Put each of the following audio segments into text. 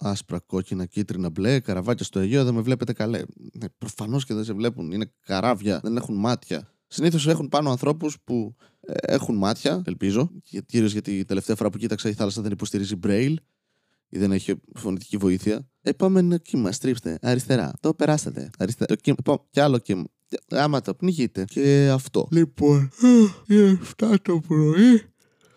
άσπρα, κόκκινα, κίτρινα, μπλε, καραβάκια στο Αιγαίο, δεν με βλέπετε καλέ. Ναι, Προφανώς και δεν σε βλέπουν. Είναι καράβια, δεν έχουν μάτια. Συνήθως έχουν πάνω ανθρώπους που ε, έχουν μάτια, ελπίζω. Κυρίως γιατί η τελευταία φορά που κοίταξα η θάλασσα δεν υποστηρίζει braille ή δεν έχει φωνητική βοήθεια. Ε, πάμε ένα κύμα, στρίψτε. Αριστερά. Το περάσατε. Αριστερά. Το κύμα. Λοιπόν, κι άλλο κύμα. Άμα το πνιγείτε. Και αυτό. Λοιπόν, είναι 7 το πρωί.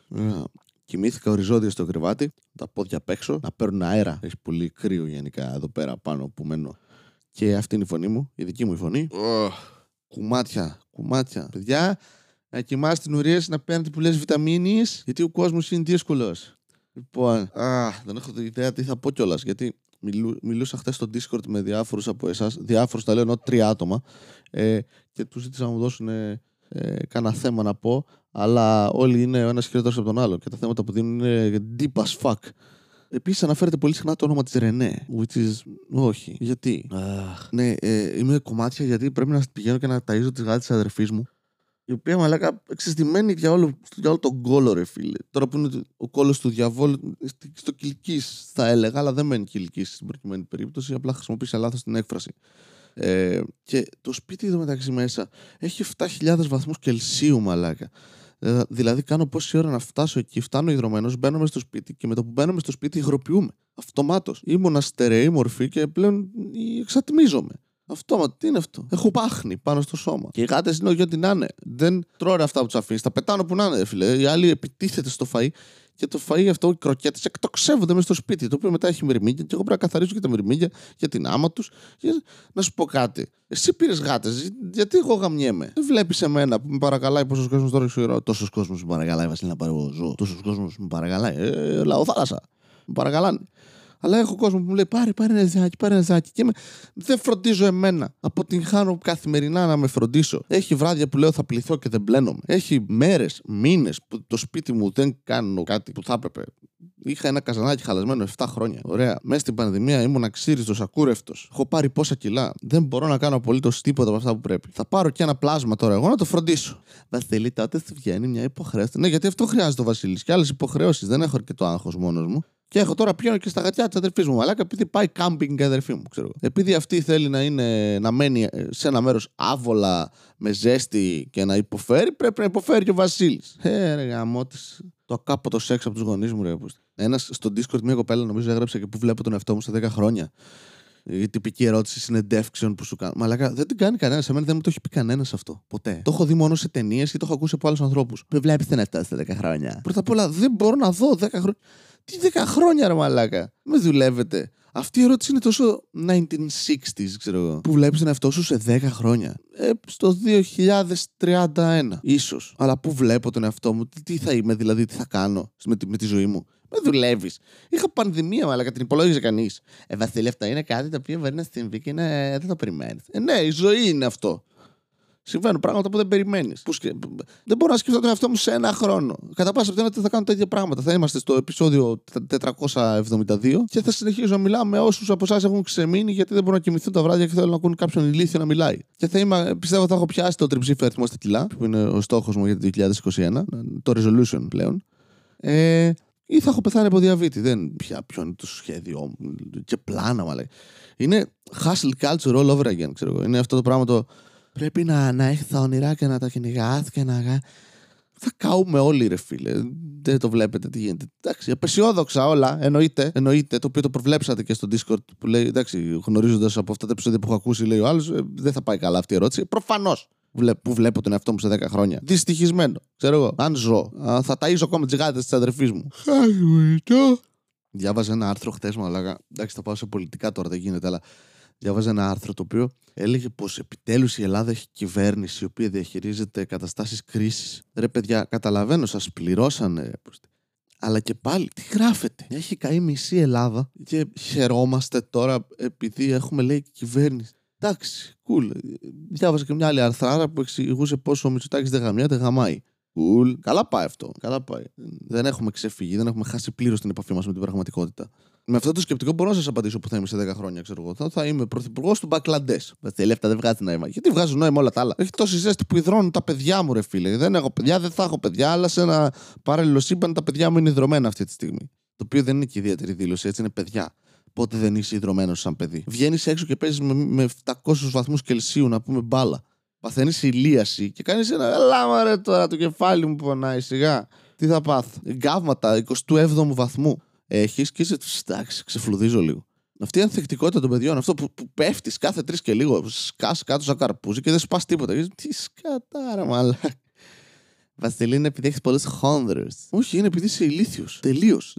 Ωραία. Κοιμήθηκα οριζόντια στο κρεβάτι, τα πόδια απ' έξω, να παίρνουν αέρα. Έχεις πολύ κρύο γενικά εδώ πέρα πάνω που μένω. Και αυτή είναι η φωνή μου, η δική μου η φωνή. Κουμάτια, κουμάτια. Παιδιά, να κοιμάστε την ουρία να παίρνετε πολλέ βιταμίνες, γιατί ο κόσμος είναι δύσκολος. Λοιπόν, α, δεν έχω ιδέα τι θα πω κιόλας. Γιατί μιλού, μιλούσα χθες στο Discord με διάφορους από εσάς, διάφορους τα λέω ενώ τρία άτομα, ε, και τους ζήτησα να μου δώσουν ε, κάνα θέμα να πω, αλλά όλοι είναι ο ένας χειρότερος από τον άλλο και τα θέματα που δίνουν είναι deep as fuck. Επίσης αναφέρεται πολύ συχνά το όνομα της Ρενέ. Which is. Όχι. Γιατί; Ναι, ε, είμαι κομμάτια γιατί πρέπει να πηγαίνω και να ταΐζω τις γάτες της αδερφής μου. Η οποία μαλάκα εξαισθημένη για όλο, για όλο τον κόλο, ρε φίλε. Τώρα που είναι ο κόλος του διαβόλου, στο κυλική θα έλεγα, αλλά δεν μένει κυλική στην προκειμένη περίπτωση, απλά χρησιμοποίησα λάθος την έκφραση. Ε, και το σπίτι εδώ μεταξύ μέσα έχει 7.000 βαθμούς Κελσίου, μαλάκα. Ε, Δηλαδή, κάνω πόση ώρα να φτάσω εκεί, φτάνω ιδρωμένος, μπαίνω μες στο σπίτι και με το που μπαίνω μες στο σπίτι υγροποιούμε. Αυτομάτως. Ήμουνα στερεή μορφή και πλέον εξατμίζομαι. Αυτόματο, τι είναι αυτό; Έχω πάχνη πάνω στο σώμα. Και οι γάτες είναι ό,τι να είναι. Δεν τρώνε αυτά που τους αφήνεις. Τα πετάνε που να είναι, φίλε. Οι άλλοι επιτίθεται στο φαΐ και το φαΐ αυτό, οι κροκέτες εκτοξεύονται μέσα στο σπίτι. Το οποίο μετά έχει μυρμήγκια και εγώ πρέπει να καθαρίσω και τα μυρμήγκια για την άμα τους. Να σου πω κάτι. Εσύ πήρες γάτες, γιατί εγώ γαμιέμαι; Δεν βλέπεις εμένα που με παρακαλάει πόσος κόσμος τώρα ξέρω. Τόσος κόσμος με παρακαλάει, Βασίλη, να πάρω ζώο. Τόσος κόσμος με παρακαλάει. Ε, λαό θάλασσα. Με παρακαλάνε. Αλλά έχω κόσμο που μου λέει πάρε, πάρε ένα ζάκι, πάρε ένα ζάκι. Και με... δεν φροντίζω εμένα. Αποτυγχάνω καθημερινά να με φροντίσω. Έχει βράδια που λέω θα πληθώ και δεν μπλένομαι. Έχει μέρες, μήνες που το σπίτι μου δεν κάνω κάτι που θα έπρεπε. Είχα ένα καζανάκι χαλασμένο 7 χρόνια. Ωραία. Μέσα στην πανδημία ήμουν αξίριστος, ακούρευτος. Έχω πάρει πόσα κιλά. Δεν μπορώ να κάνω απολύτως τίποτα από αυτά που πρέπει. Θα πάρω και ένα πλάσμα τώρα εγώ να το φροντίσω. Βασίλη, τότε σου βγαίνει μια υποχρέωση. Ναι, γιατί αυτό χρειάζεται ο Βασίλης. Και άλλες υποχρεώσεις. Δεν έχω αρκετό άγχος μόνος μου. Και έχω τώρα πιάνω και στα γατιά της αδερφής μου. Μαλάκα, επειδή πάει κάμπινγκ η αδερφή μου, ξέρω. Επειδή αυτή θέλει να, είναι, να μένει σε ένα μέρος άβολα, με ζέστη και να υποφέρει, πρέπει να υποφέρει και ο Βασίλης. Ε, ρε γαμό της. Το ακάποτο σεξ από τους γονείς μου, ρε. Ένας στο Discord, μια κοπέλα νομίζω έγραψε και που βλέπω τον εαυτό μου σε 10 χρόνια. Η τυπική ερώτηση συνεντεύξεων που σου κάνω. Μαλάκα, δεν την κάνει κανένας. Σε μένα δεν μου το έχει πει κανένας αυτό. Ποτέ. Το έχω δει μόνο σε ταινίες και το έχω ακούσει από άλλους ανθρώπους. Δεν βλέπεις την εαυτό σε 10 χρόνια. Πρώτα απ' όλα, δεν μπορώ να δω 10 χρόνια. Τι 10 χρόνια, ρε Μαλάκα. Με δουλεύετε. Αυτή η ερώτηση είναι τόσο 1960s, ξέρω εγώ. Που βλέπεις τον εαυτό σου σε 10 χρόνια. Ε, στο 2031, ίσως. Αλλά πού βλέπω τον εαυτό μου, τι, τι θα είμαι, δηλαδή, τι θα κάνω με τη, με τη ζωή μου. Με δουλεύεις. Είχα πανδημία, αλλά την υπολόγιζε κανείς. Ε, Βασίλη, αυτό είναι κάτι το οποίο μπορεί να συμβεί και είναι... δεν το περιμένεις. Ε, ναι, η ζωή είναι αυτό. Συμβαίνουν πράγματα που δεν περιμένεις. Σκε... Δεν μπορώ να σκεφτώ τον εαυτό μου σε ένα χρόνο. Κατά πάσα πιθανότητα θα κάνω τα ίδια πράγματα. Θα είμαστε στο επεισόδιο 472 και θα συνεχίζω να μιλάω με όσους από εσάς έχουν ξεμείνει γιατί δεν μπορούν να κοιμηθούν τα βράδια και θέλουν να ακούν κάποιον ηλίθιο να μιλάει. Και θα είμαι, πιστεύω θα έχω πιάσει το τριψήφιο αριθμό στα κιλά, που είναι ο στόχος μου για το 2021, το resolution πλέον. Ε, ή θα έχω πεθάνει από διαβήτη. Δεν πια ποιο είναι το σχέδιό μου και πλάνα, μα λέει. Είναι hustle culture all over again, ξέρω εγώ. Είναι αυτό το πράγμα το πρέπει να, να έχεις τα όνειρά και να τα κυνηγάς και να. Θα καούμε όλοι, ρε φίλε. Δεν το βλέπετε τι γίνεται. Εντάξει, απεσιόδοξα όλα. Εννοείται, εννοείται. Το οποίο το προβλέψατε και στο Discord που λέει. Εντάξει, γνωρίζοντας από αυτά τα επεισόδια που έχω ακούσει, λέει ο άλλος, ε, δεν θα πάει καλά αυτή η ερώτηση. Προφανώς που βλέπω τον εαυτό μου σε 10 χρόνια. Δυστυχισμένο. Ξέρω εγώ. Αν ζω, θα ταΐζω ακόμα τις γάτες της αδερφής μου. Χάσου Διάβαζα ένα άρθρο χτες, μαλάκα. Εντάξει, θα πάω σε πολιτικά τώρα, δεν γίνεται, αλλά διάβαζα ένα άρθρο το οποίο έλεγε πως επιτέλους η Ελλάδα έχει κυβέρνηση η οποία διαχειρίζεται καταστάσεις κρίσης. Ρε, παιδιά, καταλαβαίνω, σας πληρώσανε. Αλλά και πάλι, τι γράφεται. Έχει καεί μισή Ελλάδα και χαιρόμαστε τώρα επειδή έχουμε λέει κυβέρνηση. Εντάξει, cool. Διάβασα και μια άλλη αρθράρα που εξηγούσε πόσο ο Μητσοτάκης δεν γαμιάται, γαμάει. Cool. Καλά πάει αυτό. Καλά πάει. Δεν έχουμε ξεφύγει, δεν έχουμε χάσει πλήρως την επαφή μας με την πραγματικότητα. Με αυτό το σκεπτικό μπορώ να σας απαντήσω που θα είμαι σε 10 χρόνια, ξέρω εγώ. Θα, θα είμαι πρωθυπουργός του Μπαγκλαντές. Τα λεφτά δεν βγάζει νόημα. Γιατί βγάζουν νόημα όλα τα άλλα. Έχει τόση ζέστη που υδρώνουν τα παιδιά μου, ρε φίλε. Δεν έχω παιδιά, δεν θα έχω παιδιά, αλλά σε ένα παράλληλο σύμπαν τα παιδιά μου είναι υδρωμένα αυτή τη στιγμή. Το οποίο δεν είναι και ιδιαίτερη δήλωση, έτσι είναι παιδιά. πότε δεν είσαι ιδρωμένο σαν παιδί. Βγαίνεις έξω και παίζεις με, με 700 βαθμούς Κελσίου να πούμε μπάλα. Παθαίνεις ηλίαση και κάνεις ένα. Ελά, μωρέ τώρα το κεφάλι μου πονάει σιγά. Τι θα πάθω. Γκάβματα 27ου βαθμού έχεις και είσαι. Εντάξει, ξεφλουδίζω λίγο. Αυτή η ανθεκτικότητα των παιδιών, αυτό που, που πέφτεις κάθε τρεις και λίγο, σκάς κάτω σαν καρπούζι και δεν σπάς τίποτα. Τι σκατάρα, μαλάκα. Βασιλή είναι επειδή έχεις πολλές χόνδρες. Όχι, είναι επειδή είσαι ηλίθιος. Τελείως.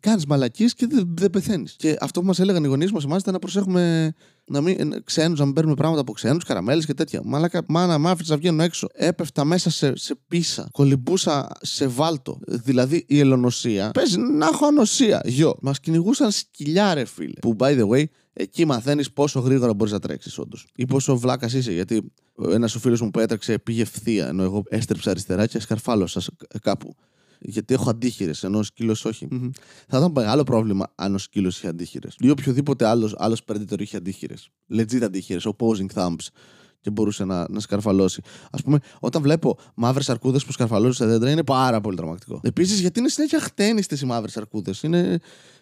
Κάνεις μαλακίες και δεν, δεν πεθαίνεις. Και αυτό που μας έλεγαν οι γονείς μας, εμά ήταν να προσέχουμε να μην ξένους, να μην παίρνουμε πράγματα από ξένους, καραμέλες και τέτοια. Μαλάκα, μάνα, μ' άφησες να βγαίνω έξω. Έπεφτα μέσα σε, σε πίσα. Κολυμπούσα σε βάλτο. Δηλαδή η ελονοσία. Παίζει να έχω ανοσία. Γιο. Μας κυνηγούσαν σκυλιά, ρε φίλε. Που by the way, εκεί μαθαίνεις πόσο γρήγορα μπορείς να τρέξεις, όντως. Ή πόσο βλάκας είσαι. Γιατί ένας ο φίλος μου που έτρεξε πήγε ευθεία, ενώ εγώ έστρεψα αριστερά και σκαρφάλωσα κάπου. Γιατί έχω αντίχειρες, ενώ ο σκύλος όχι. Mm-hmm. Θα ήταν μεγάλο πρόβλημα αν ο σκύλος είχε αντίχειρες. Ή οποιοδήποτε άλλος άλλος predator είχε αντίχειρες. Legit αντίχειρες, opposing thumbs. Και μπορούσε να, να σκαρφαλώσει. Α πούμε, όταν βλέπω μαύρες αρκούδες που σκαρφαλώσουν σε δέντρα είναι πάρα πολύ τρομακτικό. Επίσης, γιατί είναι συνέχεια χτένιστε οι μαύρες αρκούδες. Είναι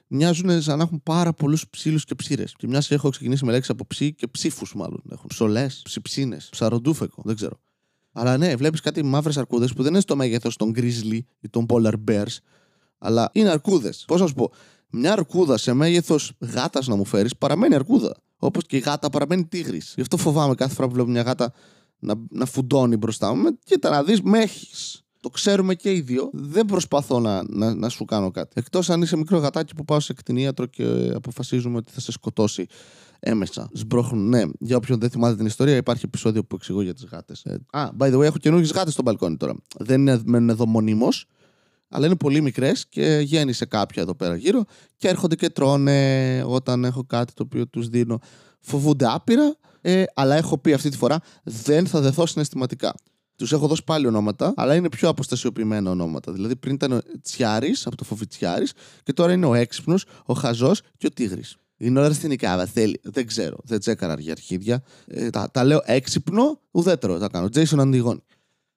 μοιάζουν σαν να έχουν πάρα πολλούς ψήλους και ψήρες. Και μιας και έχω ξεκινήσει με λέξει από ψή και ψήφους, μάλλον. Έχουν σολές, ψιψίνε, ψαροντούφεκο, δεν ξέρω. Αλλά ναι, βλέπεις κάτι μαύρες αρκούδες που δεν είναι στο μέγεθος των grizzly ή των polar bears, αλλά είναι αρκούδες. Πώς να σου πω, μια αρκούδα σε μέγεθος γάτας να μου φέρεις παραμένει αρκούδα. Όπως και η γάτα παραμένει τίγρης. Γι' αυτό φοβάμαι κάθε φορά που βλέπω μια γάτα να, να φουντώνει μπροστά μου. Κοίτα να δεις, με έχεις. Το ξέρουμε και οι δύο. Δεν προσπαθώ να, να, να σου κάνω κάτι. Εκτός αν είσαι μικρό γατάκι που πάω σε κτηνίατρο και αποφασίζουμε ότι θα σε σκοτώσει έμεσα. Σμπρώχνουν. Ναι, για όποιον δεν θυμάται την ιστορία, υπάρχει επεισόδιο που εξηγώ για τις γάτες. Ε, α, by the way, έχω καινούργιες γάτες στο μπαλκόνι τώρα. Δεν είναι, μένουν εδώ μονίμως, αλλά είναι πολύ μικρές και γέννησε κάποια εδώ πέρα γύρω και έρχονται και τρώνε όταν έχω κάτι το οποίο τους δίνω. Φοβούνται άπειρα, ε, αλλά έχω πει αυτή τη φορά δεν θα δεθώ συναισθηματικά. Τους έχω δώσει πάλι ονόματα, αλλά είναι πιο αποστασιοποιημένα ονόματα. Δηλαδή πριν ήταν ο Τσιάρης από το Φοβιτσιάρη και τώρα είναι ο έξυπνος, ο χαζός και ο Τίγρης. Είναι όλα αστυνικά, Βασίλη. Δεν ξέρω. Δεν τσέκαρα για αρχίδια. Ε, τα, τα λέω έξυπνο, ουδέτερο θα κάνω. Τζέισον Αντιγόνη.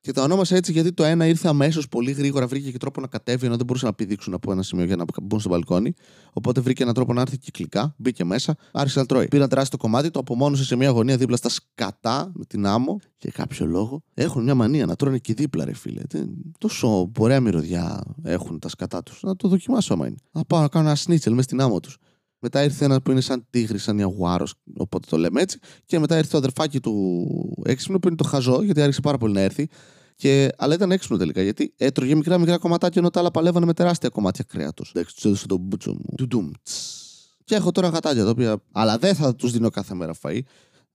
Και τα ονόμασα έτσι γιατί το ένα ήρθε αμέσως πολύ γρήγορα, βρήκε και τρόπο να κατέβει ενώ δεν μπορούσαν να πηδήξουν από ένα σημείο για να μπουν στο μπαλκόνι. Οπότε βρήκε έναν τρόπο να έρθει κυκλικά, μπήκε μέσα, άρχισε να τρώει. Πήρε να το κομμάτι, το απομόνωσε σε μια γωνία δίπλα στα σκατά με την άμμο και κάποιο λόγο έχουν μια μανία να τρώνε και δίπλα, ρε φίλε. Τόσο ωραία μυρωδιά έχουν τα σκατά τους. Να το δοκιμάσω άμα είναι. Να πάω να κάνω ένα σνίτσελ μες στην άμμο τους. Μετά ήρθε ένας που είναι σαν τίγρη, σαν ιαγουάρο, οπότε το λέμε έτσι. Και μετά ήρθε το αδερφάκι του έξυπνο που είναι το χαζό, γιατί άρχισε πάρα πολύ να έρθει. Και, αλλά ήταν έξυπνο τελικά γιατί έτρωγε μικρά μικρά κομματάκια ενώ τα άλλα παλεύανε με τεράστια κομμάτια κρέατος. Εντάξει, τους έδωσε τον μπούτσο μου. Τουντουμ. Και έχω τώρα γατάκια τα οποία. Αλλά δεν θα του δίνω κάθε μέρα φαΐ.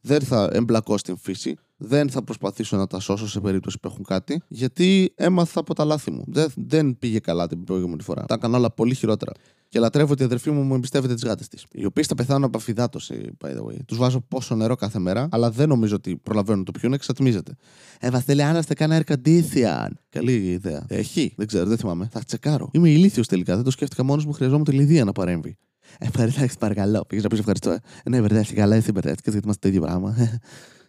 Δεν θα εμπλακώ στην φύση. Δεν θα προσπαθήσω να τα σώσω σε περίπτωση που έχουν κάτι. Γιατί έμαθα από τα λάθη μου. Δεν, δεν πήγε καλά την προηγούμενη φορά. Τα έκανα όλα πολύ χειρότερα. Και λατρεύω ότι η αδερφή μου μου εμπιστεύεται τις γάτες της. Οι οποίες θα πεθάνουν από αφιδάτωση, by the way. Τους βάζω πόσο νερό κάθε μέρα, αλλά δεν νομίζω ότι προλαβαίνουν το πιούν, εξατμίζεται. Ε, Βασίλη, αν είστε κανένα air condition. Καλή ιδέα. Έχει, δεν ξέρω, δεν θυμάμαι. Θα τσεκάρω. Είμαι ηλίθιος τελικά, δεν το σκέφτηκα μόνος μου, χρειαζόμουν τη Λιδία να παρέμβει. Ευχαριστώ, παρακαλώ. Πήγες να πεις ευχαριστώ. Ε. Ναι, μπερδεύτηκα, καλά, εσύ μπερδεύτηκες γιατί είμαστε το ίδιο πράγμα.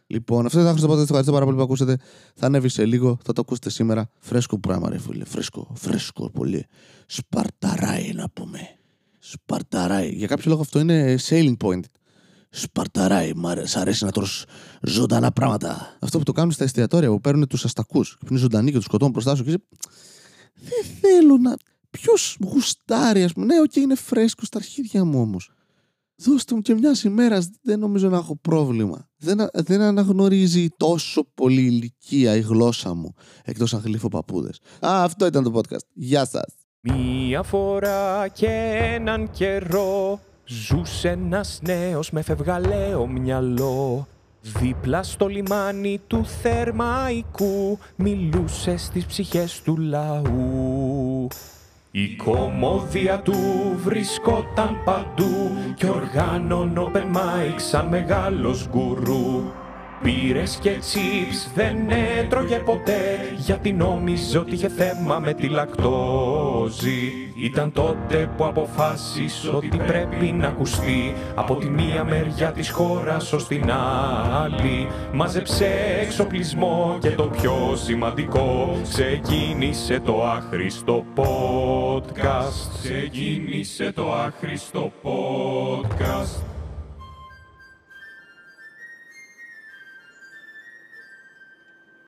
Λοιπόν, αυτό ήταν το podcast. Ευχαριστώ πάρα πολύ που ακούσατε. Θα ανέβει σε λίγο. Θα το ακούσετε σήμερα. Φρέσκο πράγμα, ρε φίλε. Φρέσκο, φρέσκο πολύ. Σπαρταράει να πούμε. Σπαρταράει. Για κάποιο λόγο αυτό είναι selling point. Σπαρταράει. Μ' αρέσει, αρέσει να τρως ζωντανά πράγματα. Αυτό που το κάνουν στα εστιατόρια που παίρνουν τους αστακούς. Που είναι ζωντανοί και τους σκοτώνουν μπροστά σου. Και Δεν θέλω να. Ποιος γουστάρει, ας πούμε. Ναι, OK, okay, είναι φρέσκο στα αρχίδια μου όμως. Δώστε μου και μιας ημέρας, δεν νομίζω να έχω πρόβλημα. Δεν, δεν αναγνωρίζει τόσο πολύ ηλικία η γλώσσα μου, εκτός αν γλύφω παππούδες. Α, αυτό ήταν το podcast. Γεια σας. Μία φορά και έναν καιρό Ζούσε ένας νέος με φευγαλαίο μυαλό Δίπλα στο λιμάνι του Θερμαϊκού Μιλούσε στις ψυχές του λαού η κομμόδια του βρισκόταν παντού και οργάνων open mic σαν μεγάλος γκουρού. Πήρες και τσίπς δεν έτρωγε ποτέ γιατί νόμιζε ότι είχε θέμα με τη λακτόζη. Ήταν τότε που αποφάσισε ότι πρέπει να ακουστεί από τη μία μεριά της χώρας ως την άλλη. Μάζεψε εξοπλισμό και το πιο σημαντικό ξεκίνησε το άχρηστο podcast podcast. Ξεκίνησε το άχρηστο podcast.